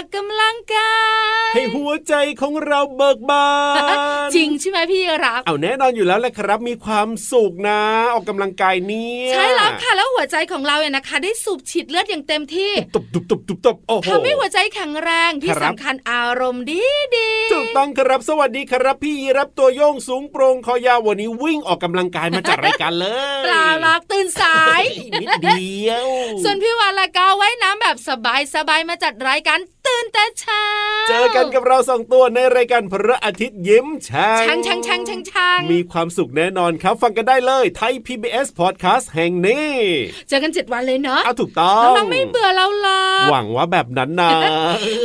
อกกำลังกาย ให้หัวใจของเราเบิกบานจริงใช่ไหมพี่รับ เอาแน่นอนอยู่แล้วแหละครับ มีความสุขนะ ออกกำลังกายเนี่ยใช่แล้วค่ะแล้วหัวใจของเราเนี่ยนะคะ ได้สูบฉีดเลือดอย่างเต็มที่ตุบตุบตุบตุบตุบโอ้โหทำให้หัวใจแข็งแรงที่ครับสำคัญอารมณ์ดีดีถูกต้องครับสวัสดีครับพี่รับตัวโยงสูงโปรงคอยาววันนี้วิ่งออกกำลังกายมาจากรายการเลยเปล่าหรอกตื่นสายนิดเดียวส่วนพี่วานละก็ว่ายน้ำแบบสบายสบายๆมาจัดรายการตื่นแต่เช้าเจอกันกับเราสองตัวในรายการพระอาทิตย์ยิ้มช่างช่างช่างช่างช่างช่างมีความสุขแน่นอนครับ ฟังกันได้เลยไทย PBS Podcast แห่งนี้ เจอกันเจ็ดวันเลยเนาะเอาถูกต้องน้องๆไม่เบื่อเราหรอกหวังว่าแบบนั้นนะ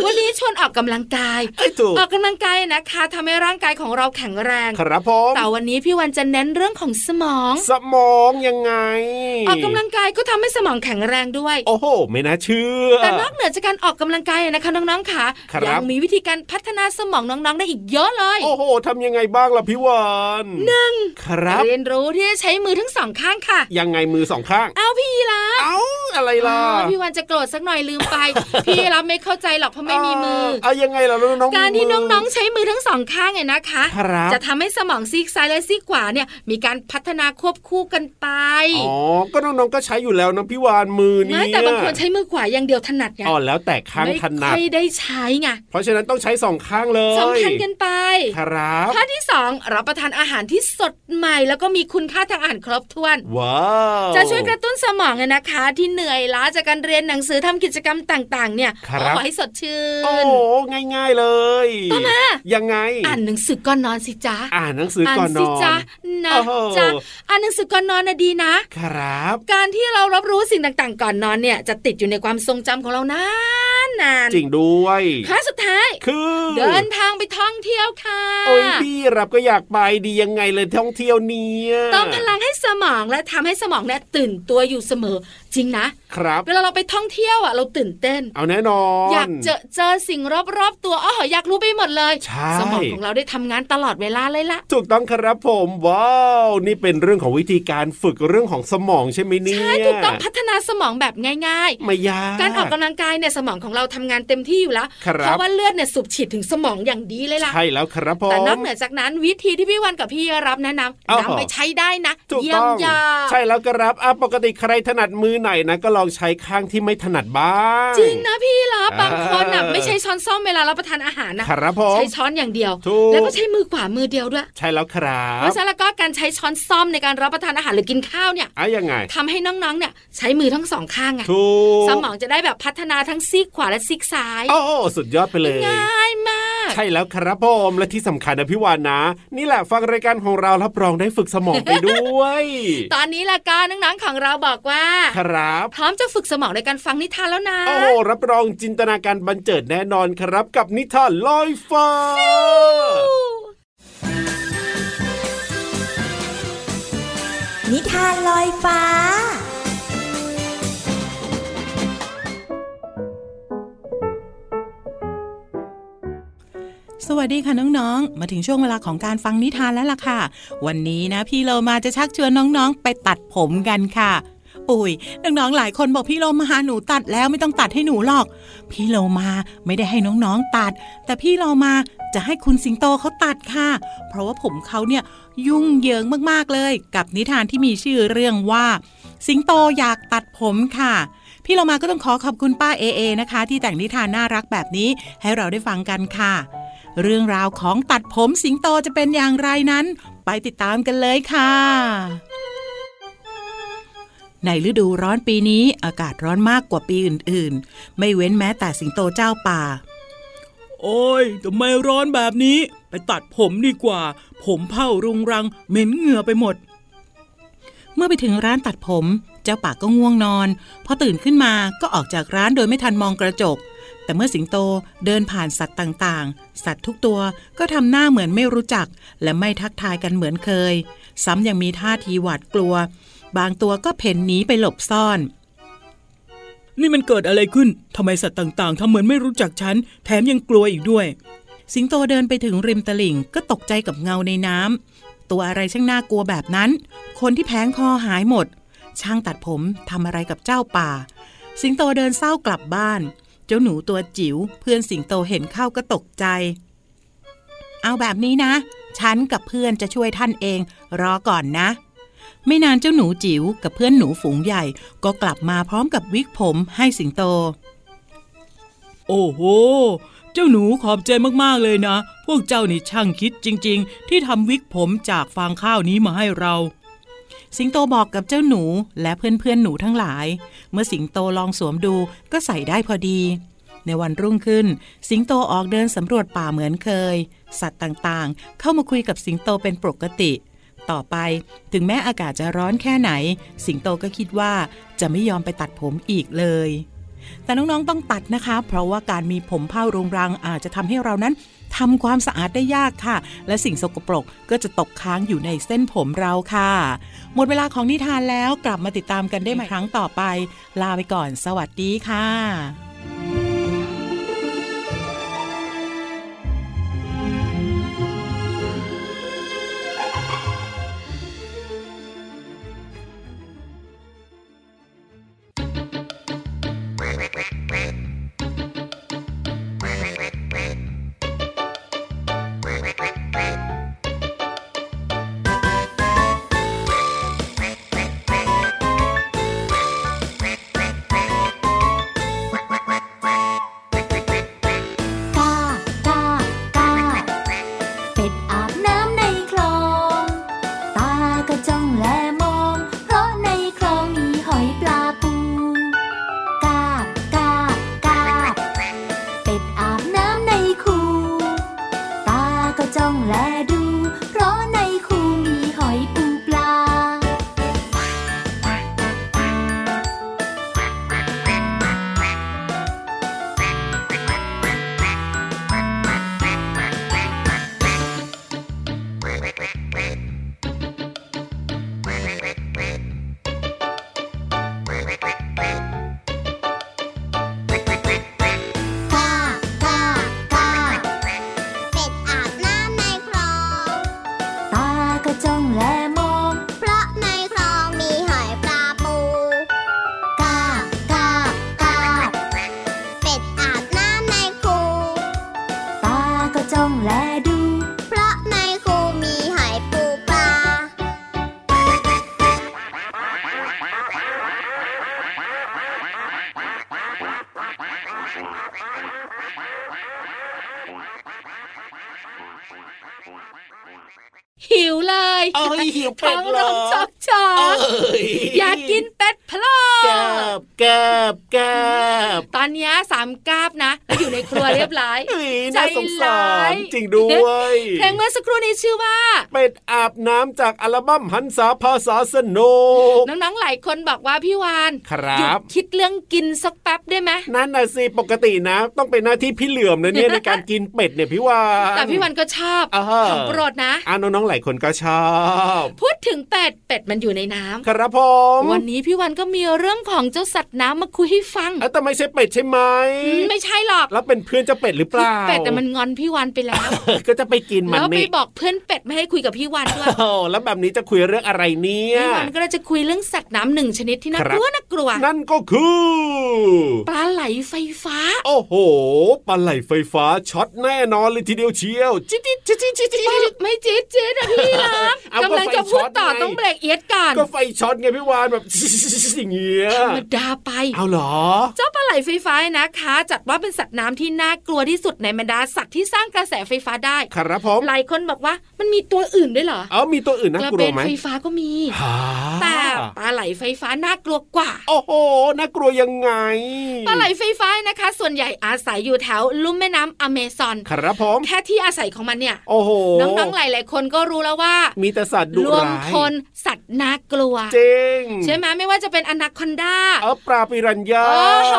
วันนี้ชวนออกกำลังกายไอ้ยถูกออกกำลังกายนะคะทำให้ร่างกายของเราแข็งแรง ครับผมแต่วันนี้พี่วันจะเน้นเรื่องของสมอง สมองยังไง ออกกำลังกายก็ทำให้สมองแข็งแรงด้วย โอ้โห ไม่น่าเชื่อ แต่นอกเหนือจากการออกกำลังกายนะคะน้องๆค่ะครับยังมีวิธีการพัฒนาสมองน้องๆได้อีกเยอะเลย โอ้โหทำยังไงบ้างล่ะพี่วานหนึ่งครับเรียนรู้ที่จะใช้มือทั้งสองข้างค่ะ ยังไงมือสองข้าง เอาพี่ละเอ้าอะไรล่ะอ๋อพี่วันจะโกรธสักหน่อยลืมไป พี่รับไม่เข้าใจหรอกเพราะไม่มีมือเอายังไงล่ะน้องๆการที่มืน้องๆใช้มือทั้งสองข้างเนี่ยนะคะครับจะทำให้สมองซีกซ้ายและซีกขวาเนี่ยมีการพัฒนาควบคู่กันไปอ๋อก็น้องๆก็ใช้อยู่แล้วนะพี่วานมือนี่ไม่แต่บางคนใช้มือขวาอย่างเดียวถนัดไงอ๋อแล้วแต่ข้างไม่ถนัดค่อยได้ใช้ไงเพราะฉะนั้นต้องใช้สองข้างเลยสำคัญกันไปครับข้อที่สองรับประทานอาหารที่สดใหม่ แล้วก็มีคุณค่าทางอาหารครบถ้วนว้าวจะช่วยกระตุ้นสมองเนี่ยนะคะ ที่เหนื่อยล้าจากการเรียนหนังสือทำกิจกรรมต่าง ๆ เนี่ยครับขอให้สดชื่โอ้นง่าย ๆเลยต่อมายังไง อ่านหนังสือก่อนนอนสิจ๊ะอ่านหนังสือก่อนนสิอนจ๊ะนะโอ้โหจ๊ะอ่านหนังสือก่อนนอนนะดีนะ ครับ การที่เรารับรู้สิ่งต่างๆ ก่อนนอนเนี่ยจะติดอยู่ในความทรงจำของเรานานนานจริงด้วยข้อสุดท้ายคือเดินทางไปท่องเที่ยวค่ะ โอ้ยพี่รับก็อยากไปดียังไงเลยท่องเที่ยวเนี่ยเติมพลังให้สมองและทำให้สมองเนี่ยตื่นตัวอยู่เสมอ จริงนะครับเวลาเราไปท่องเที่ยวอะเราตื่นเต้น เอาแน่นอน อยากเจอเจอสิ่งรอบๆตัวอ๋ออยากรู้ไปหมดเลยใช่สมองของเราได้ทำงานตลอดเวลาเลยล่ะถูกต้องครับผมว้าวนี่เป็นเรื่องของวิธีการฝึกเรื่องของสมองใช่ไหมเนี่ยใช่ถูกต้องพัฒนาสมองแบบง่ายไม่ยากๆการออกกำลังกายเนี่ยสมองของเราทำงานเต็มที่อยู่แล้วครับเพราะว่าเลือดเนี่ยสูบฉีดถึงสมองอย่างดีเลยล่ะใช่แล้วครับผมแต่นอกเหนือจากนั้นวิธีที่พี่วันกับพี่รับแนะนำอ้าวนำไปใช้ได้นะถูกเยี่ยต้มองยอดใช่แล้วครับอะปกติใครถนัดมือไหนนะก็ลองใช้ข้างที่ไม่ถนัดบ้างจริงนะพี่รับบางคนอะเออไม่ใช้ช้อนส้อมเวลารับประทานอาหารนะครับผมใช้ช้อนอย่างเดียวถูกแล้วก็ใช้มือขวามือเดียวด้วย ใช่แล้วครัเพบราะฉะนั้นแล้วก็การใช้ช้อนส้อมในการรับประทานอาหารหรือกินข้าวเนี่ยอะยังไงทำให้น้องๆเนี่ยใช้มือทั้งสองข้างไงถูกสมองจะได้แบบพัฒนาทั้งซีกขวาและซีกซ้ายโอ้สุดยอดไปเลยง่ายมาก ใช่แล้วครับผมและที่สำคัญนะพี่วานนะ นี่แหละฟังรายการของเรารับรองได้ฝึกสมองไปด้วย ตอนนี้ละก็น้องๆของเราบอกว่าครับ พร้อมจะฝึกสมองในการฟังนิทานแล้วนะ โอ้โหรับรองจินตนาการบันเจิดแน่นอนครับกับนิทานลอยฟ้านิทานลอยฟ้าสวัสดีค่ะน้องๆ มาถึงช่วงเวลาของการฟังนิทานแล้วล่ะค่ะ วันนี้นะพี่เรามาจะชักชวนน้องๆ ไปตัดผมกันค่ะ อุ้ยน้องๆหลายคนบอกพี่เรามาหานูตัดแล้วไม่ต้องตัดให้หนูหรอก พี่เรามาไม่ได้ให้น้องๆตัด แต่พี่เรามาจะให้คุณสิงโตเขาตัดค่ะ เพราะว่าผมเขาเนี่ยยุ่งเหยิงมากๆเลย กับนิทานที่มีชื่อเรื่องว่า สิงโตอยากตัดผมค่ะพี่เรามาก็ต้องขอขอบคุณป้าเอเอนะคะ ที่แต่งนิทานน่ารักแบบนี้ให้เราได้ฟังกันค่ะ เรื่องราวของตัดผมสิงโตจะเป็นอย่างไรนั้น ไปติดตามกันเลยค่ะ ในฤดูร้อนปีนี้อากาศร้อนมากกว่าปีอื่นๆ ไม่เว้นแม้แต่สิงโตเจ้าป่า โอ้ยทำไมร้อนแบบนี้ ไปตัดผมดีกว่า ผมเผารุงรัง เหม็นเหงื่อไปหมด เมื่อไปถึงร้านตัดผม เจ้าป่าก็ง่วงนอน พอตื่นขึ้นมาก็ออกจากร้านโดยไม่ทันมองกระจก แต่เมื่อสิงโตเดินผ่านสัตว์ต่างๆ สัตว์ทุกตัวก็ทำหน้าเหมือนไม่รู้จัก และไม่ทักทายกันเหมือนเคย ซ้ำยังมีท่าทีหวาดกลัว บางตัวก็เพ่นหนีไปหลบซ่อน นี่มันเกิดอะไรขึ้นทำไมสัตว์ต่างๆทำเหมือนไม่รู้จักฉัน แถมยังกลัวอีกด้วย สิงโตเดินไปถึงริมตลิ่งก็ตกใจกับเงาในน้ำตัวอะไรช่างน่ากลัวแบบนั้น คนที่แผงคอหายหมด ช่างตัดผมทำอะไรกับเจ้าป่า สิงโตเดินเศร้ากลับบ้าน เจ้าหนูตัวจิ๋วเพื่อนสิงโตเห็นเข้าก็ตกใจ เอาแบบนี้นะฉันกับเพื่อนจะช่วยท่านเอง รอก่อนนะ ไม่นานเจ้าหนูจิ๋วกับเพื่อนหนูฝูงใหญ่ ก็กลับมาพร้อมกับวิกผมให้สิงโต โอ้โห เจ้าหนูขอบใจมากๆเลยนะ พวกเจ้านี่ช่างคิดจริง ๆ ที่ทำวิกผมจากฟางข้าวนี้มาให้เรา สิงโตบอกกับเจ้าหนูและเพื่อนๆหนูทั้งหลาย เมื่อสิงโตลองสวมดูก็ใส่ได้พอดีในวันรุ่งขึ้น สิงโตออกเดินสำรวจป่าเหมือนเคย สัตว์ต่างๆ เข้ามาคุยกับสิงโตเป็นปกติ ต่อไป ถึงแม้อากาศจะร้อนแค่ไหน สิงโตก็คิดว่าจะไม่ยอมไปตัดผมอีกเลย แต่น้องๆต้องตัดนะคะ เพราะว่าการมีผมเผ้ารุงรังอาจจะทำให้เรานั้นทำความสะอาดได้ยากค่ะ และสิ่งสกปรกก็จะตกค้างอยู่ในเส้นผมเราค่ะ หมดเวลาของนิทานแล้วกลับมาติดตามกันได้ใหม่ครั้งต่อไป ลาไปก่อน สวัสดีค่ะ เลยเอ้ยหิวเป็ท้อดงเหรร้อองจอกจอเอ้กยอยากกินเป็ดพะโล้แกบแกบแกบตอนเนี้ยสามกาบนะแล้วอยู่ ในครัวเรียบร้อยเฮ้ยใจน่าสงสารร้ายจริงด้วยเพลงเมื่อสักครู่นี้ชื่อว่า เป็ดอาบน้ำจากอัลบั้มหันษาภาษาสนุกน้องๆหลายคนบอกว่าพี่วานครับหยุดคิดเรื่องกินสักแป๊บได้ไหมนั่นน่ะสิปกตินะ ต้องเป็นหน้าที่พี่เหลื่อมนะเนี่ยในการกินเป็ดเนี่ยพี่วานแต่พี่วันก็ชอบอ่าฮะของโปรดนะอ่าน้องๆหลายคนก็ชอบ พูดถึงเป็ดเป็ดมันอยู่ในน้ำครับผมวันนี้พี่วันก็มีเรื่องของเจ้าสัตว์น้ำมาคุยให้ฟังเอ้าแต่ไม่ใช่เป็ดใช่ไหมอืมไม่ใช่หรอกแล้วเป็นเพื่อนเจ้าเป็ดหรือเปล่าเป็ดแต่มันงอนพี่วันไปแล้ว ก็จะไปกินมันแล้วไปนี่บอกเพื่อนเป็ดไม่ให้คุยกับพี่วันด้วยโอ้แล้วแบบนี้จะคุยเรื่องอะไรเนี่ยพี่วันก็เลยจะคุยเรื่องสัตว์น้ำหนึ่งชนิดที่น่าครักบลัวน่ากลัว นั่นก็คือปลาไหลไฟฟ้า โอ้โหปลาไหลไฟฟ้าช็อตแน่นอนเลยทีเดียวเชียวจิ๊ดจิ๊ดจิ๊ดจิ๊ดจิ๊ดจิ๊ดไม่จี๊ดจี๊ดอะพี่รับเอาก็กำลังจะไฟช็พูอดตต่อไงต้องเบรกเอียดก่อนก็ไฟช็อตไงพี่วานแบบอย่างเงี้ยธรรมดาไปเอาเหรอ เจ้าปลาไหลไฟฟ้านะคะ จัดว่าเป็นสัตว์น้ำที่น่ากลัวที่สุดในบรรดาสัตว์ที่สร้างกระแสไฟฟ้าได้ครับผมหลายคนบอกว่ามันมีตัวอื่นด้วยเหรอเอามีตัวอื่นน่ากระกลัเบวนไหมไฟฟ้าก็มีหาแต่ปลาไหลไฟฟ้าน่ากลัวกว่า โอ้โหน่ากลัวยังไงปลาไหลไฟฟ้านะคะ ส่วนใหญ่อาศัยอยู่แถวลุ่มแม่น้ำอเมซอนครับผมแค่ที่อาศัยของมันเนี่ยโอ้โหน้องๆหลายๆคนก็รู้แล้วว่า มีแต่สัตว์ดุรวมร้ายคนสัตว์น่ากลัวจริงใช่ไหมไม่ว่าจะเป็นอนาคอนดาเออปลาปิรันยาโอ้โห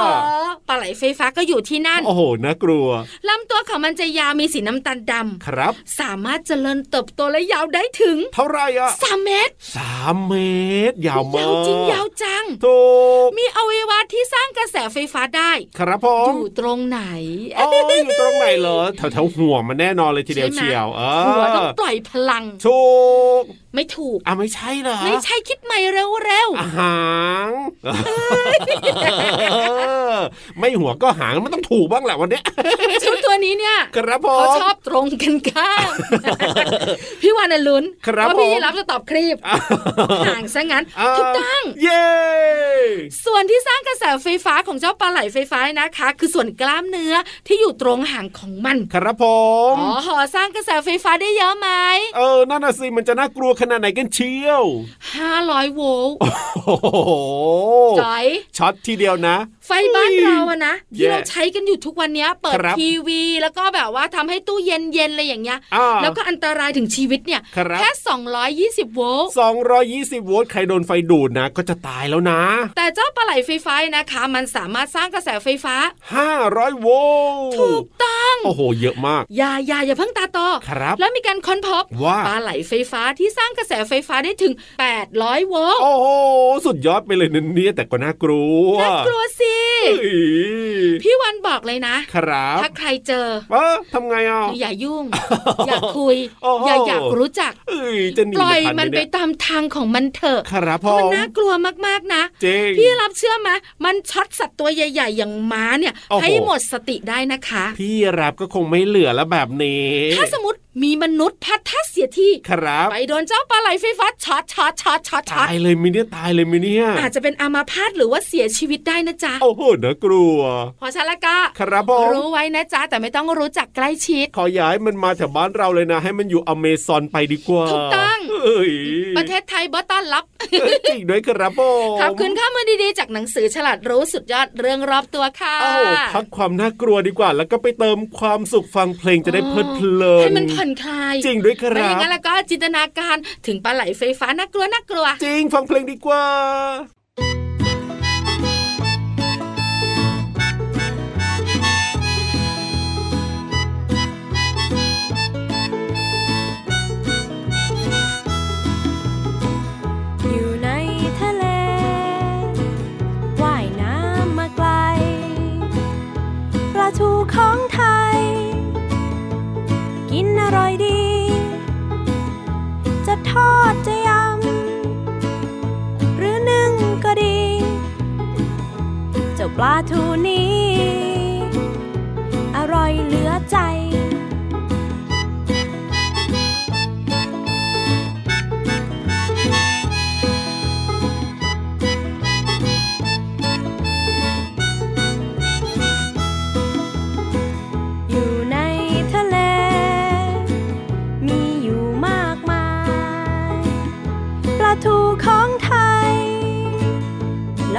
ปลาไหลไฟฟ้าก็อยู่ที่นั่นโอ้โหน่ากลัวลำตัวของมันจะยาวมีสีน้ำตาลดครับำสามารถเจริญเติบโตและยาวได้ถึง เท่าไหรอะ3เมตรสามเมตร ยาวมากยาวจริงยาวจังถูกมีอวัยวะที่สร้างกระแสไฟฟ้าได้ ครับผอมยู่ตรงไหนอ๋ออยู่ตรงไหนเหรอแถวแถวๆหัวมันแน่นอนเลยทีเดียวใช่ไหมเชียวเอหัวต้องอปล่อยพลังถูกไม่ถูกอะไม่ใช่เหรอไม่ใช่คิดใหม่เร็วอาหางไม่หัวก็หางมันต้องถูกบ้างแหละวันเนี้ยๆชุดตัวนี้เนี่ยครับผเขามชอบตรงกันข้ามพี่วานะลุ้นครับว่าพี่ผมยีรับจะตอบครีบห่างซะงั้นอ่าถูกต้องเย้ส่วนที่สร้างกระแสไฟฟ้าของเจ้าปลาไหลไฟฟ้านะคะ คือส่วนกล้ามเนื้อที่อยู่ตรงหางของมัน ครับผมอ๋อหอสร้างกระแสไฟฟ้าได้เยอะไหมเออนั่นน่ะสิมันจะน่ากลัวขนาดไหนกันเชียว500โวลต์โอ้โหจอยช็อตทีเดียวนะ ไฟบ้านเราอะนะที่แย่เราใช้กันอยู่ทุกวันเนี้ยเปิดครับทีวี แล้วก็แบบว่าทำให้ตู้เย็นเย็นๆอะไรอย่างเงี้ยอ่าแล้วก็อันตรายถึงชีวิตเนี่ยครับแค่220 โวลต์220 โวลต์ใครโดนไฟดูดนะ ก็จะตายแล้วนะ แต่เจ้าปลาไหลไฟฟ้านะคะ มันสามารถสร้างกระแสไฟฟ้า 500 โวลต์ถูกต้อง โอ้โห เยอะมาก อย่าอย่าอย่าเพิ่งตาโตครับ แล้วมีการค้นพบว่าปลาไหลไฟฟ้าที่สร้างกระแสไฟฟ้าได้ถึง 800 โวลต์โอ้โหสุดยอดไปเลยนะเนี่ยแต่ก็น่ากลัวน่ากลัวสิเฮ้ยพี่วันบอกเลยนะครับถ้าใครเจอเออทำไงอะอย่ายุ่ง อย่าคุยโอ้โหอย่าอยากรู้จักเอ้ยจะหนีปล่อยทัมันหไปเยตามทางของมันเถอะครับเพผราะมันมน่ากลัวมากๆนะจริงพี่รับเชื่อไหมมันช็อตสัตว์ตัวใหญ่ ๆ อย่างม้าเนี่ยโอ้โหให้หมดสติได้นะคะ พี่รับก็คงไม่เหลือแล้วแบบนี้ ถ้าสมมติ มีมนุษย์พัดท่าเสียที่ครับไปโดนเจ้าปลาไหลไฟฟ้าช็อตช็อตช็อตช็อตช็อตาตยเลยมิเนี่ยตายเลยมิเนี่ยอาจจะเป็นอามาพาตหรือว่าเสียชีวิตได้นะจ๊ะโอ้โหน่ากลัวเพอฉะนั้นและก็ครับผมรู้ไว้นะจ๊ะแต่ไม่ต้องรู้จักใกล้ชิด ขอย้ายมันมาแถวบ้านเราเลยนะ ให้มันอยู่อเมซอนไปดีกว่าถูกต้องเอ้ยประเทศไทยบอต้อนรับจริงด้วยครับผมขอบคุณข้ามือดีๆจากหนังสือฉลาดรู้สุดยอดเรื่องรอบตัวค่ะเอ้าพักความน่ากลัวดีกว่า แล้วก็ไปเติมความสุขฟังเพลงจะได้เพลิดเพลินให้มันผ่อนคลาย จริงด้วยคไม่อรัย่างบนั้นแล้วก็จินตนาการถึงปลาไหลไฟฟ้าน่ากลัวน่ากลัว จริงฟังเพลงดีกว่า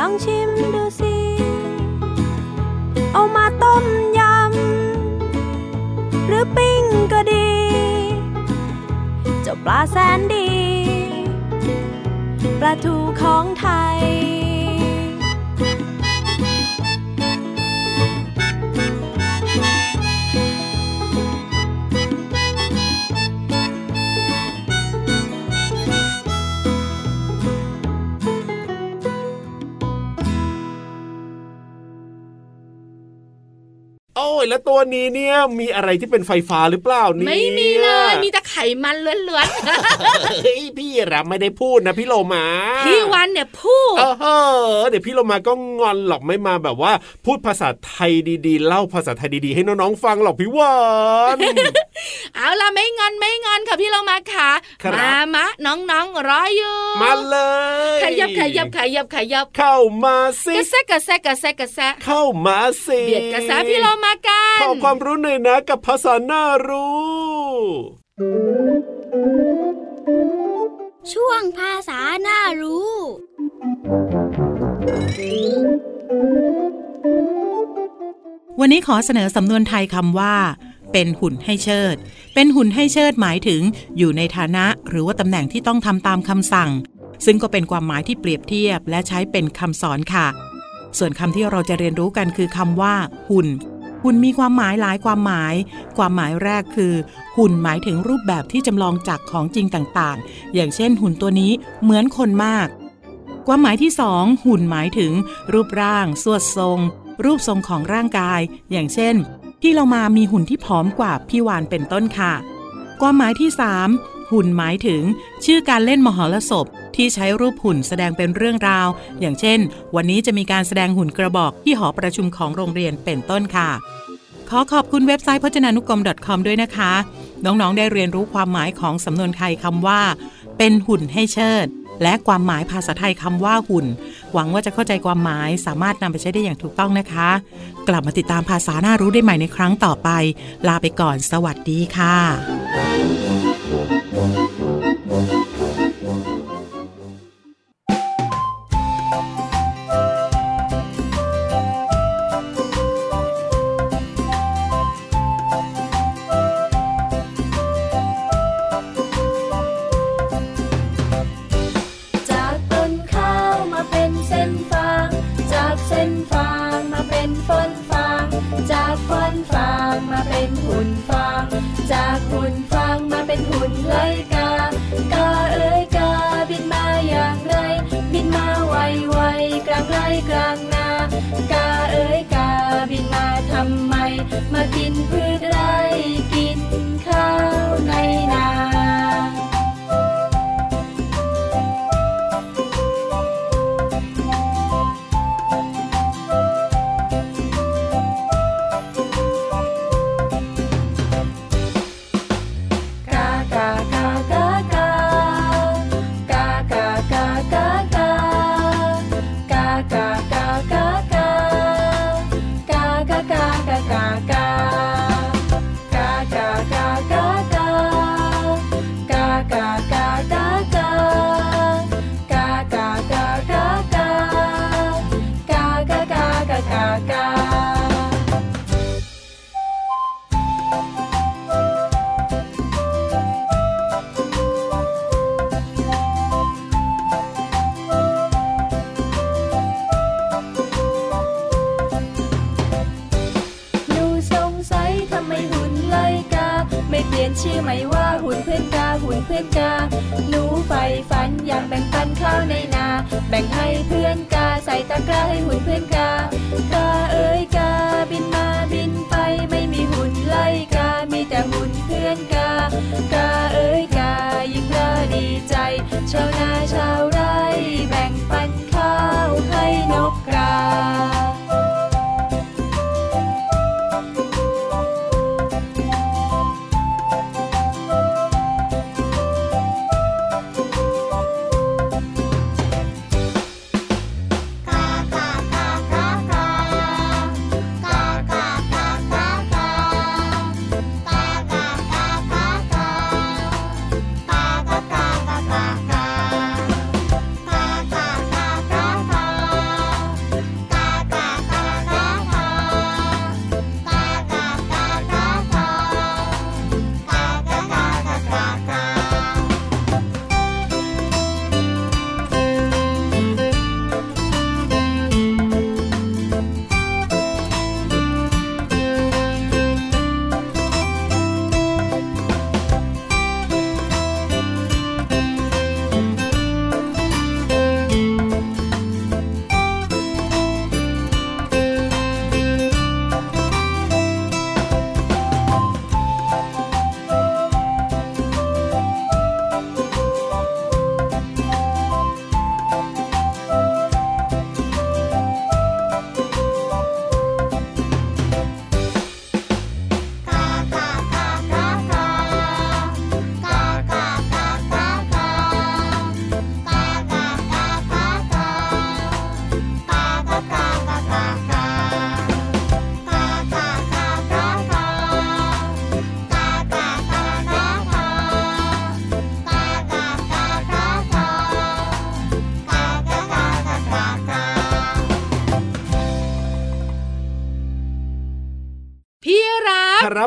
องชิมดูสิ เอามาต้มยำ หรือปิ้งก็ดี เจ้าปลาแสนดี ปลาทูของไทย ยแล้วตัวนี้เนี่ยมีอะไรที่เป็นไฟฟ้าหรือเปล่าเนี่ยไม่มีเลย มีแต่ไขมันล้วนเฮ้ยพี่รับไม่ได้พูดนะพี่โลมาๆพี่วันเนี่ยพูดเออเฮ้อเดี๋ยวพี่โลมาก็งอนหรอกไม่มาแบบว่า พูดภาษาไทยดีๆ เล่าภาษาไทยดีๆ ให้น้องๆฟังหรอกพี่วานเอาล่ะไม่งอนไม่งอนค่ะพี่เรามาค่ะครับมามะน้องๆรออยู่ มาเลย ขยับขยับขยับขยับเข้ามาสิกระแซะกระแซะกระแซะกระแซะเข้ามาสิเบียดกระแซะพี่เรามากันขอความรู้หน่อยนะกับภาษาหน้ารู้ ช่วงภาษาหน้ารู้ วันนี้ขอเสนอสำนวนไทยคำว่า เป็นหุ่นให้เชิด เป็นหุ่นให้เชิดหมายถึง อยู่ในฐานะหรือว่าตำแหน่งที่ต้องทำตามคำสั่ง ซึ่งก็เป็นความหมายที่เปรียบเทียบและใช้เป็นคำสอนค่ะส่วนคำที่เราจะเรียนรู้กันคือคำว่า หุ่น หุ่นมีความหมายหลายความหมาย ความหมายแรกคือ หุ่นหมายถึงรูปแบบที่จำลองจากของจริงต่างๆ อย่างเช่น หุ่นตัวนี้เหมือนคนมาก ความหมายที่สองหุ่นหมายถึง รูปร่างสวดทรง รูปทรงของร่างกาย อย่างเช่น ที่เรามามีหุ่นที่ผอมกว่าพี่วานเป็นต้นค่ะ ความหมายที่สามหุ่นหมายถึง ชื่อการเล่นมหรสพ ที่ใช้รูปหุ่นแสดงเป็นเรื่องราว อย่างเช่น วันนี้จะมีการแสดงหุ่นกระบอกที่หอประชุมของโรงเรียนเป็นต้นค่ะ ขอขอบคุณเว็บไซต์พจนานุกรม .com ด้วยนะคะ น้องๆ ได้เรียนรู้ความหมายของสำนวนไทยคำว่า เป็นหุ่นให้เชิด และความหมายภาษาไทยคำว่าหุ่น หวังว่าจะเข้าใจความหมายสามารถนำไปใช้ได้อย่างถูกต้องนะคะ กลับมาติดตามภาษาหน้ารู้ได้ใหม่ในครั้งต่อไป ลาไปก่อน สวัสดีค่ะ Música เพื่อนกา หนูใฝ่ฝันอยากแบ่งปันข้าวในนา แบ่งให้เพื่อนกาใส่ตะกร้าให้หุ่นเพื่อนกา กาเอ้ยกาบินมาบินไปไม่มีหุ่นไล่กา มีแต่หุ่นเพื่อนกา กาเอ้ยกายิ่งกาดีใจชาวนาชาว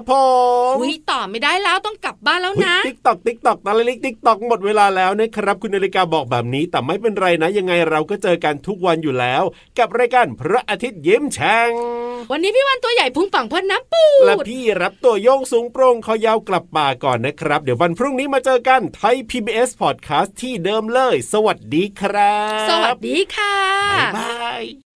ครับผมคุยต่อไม่ได้แล้วต้องกลับบ้านแล้วนะติ๊กตอกติ๊กตอกตะลิกติ๊กตอกหมดเวลาแล้วนะครับ คุณนาฬิกาบอกแบบนี้แต่ไม่เป็นไรนะ ยังไงเราก็เจอกันทุกวันอยู่แล้ว กับรายการพระอาทิตย์ยิ้มแฉ่งวันนี้พี่วันตัวใหญ่พุงป่องพ่นน้ำปูและดพี่รับตัวโยงสูงโปร่งคอยาวกลับป่าก่อนนะครับ เดี๋ยววันพรุ่งนี้มาเจอกันไทย PBS Podcast ที่เดิมเลย สวัสดีครับ สวัสดีค่ะบ๊ายบาย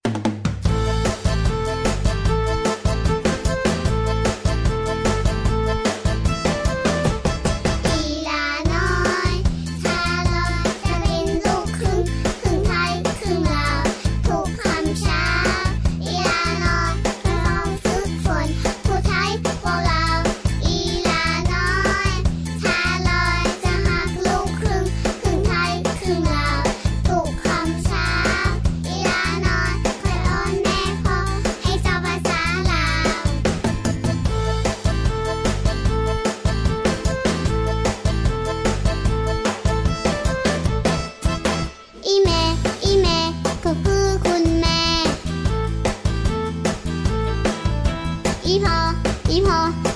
evil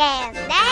ยิ้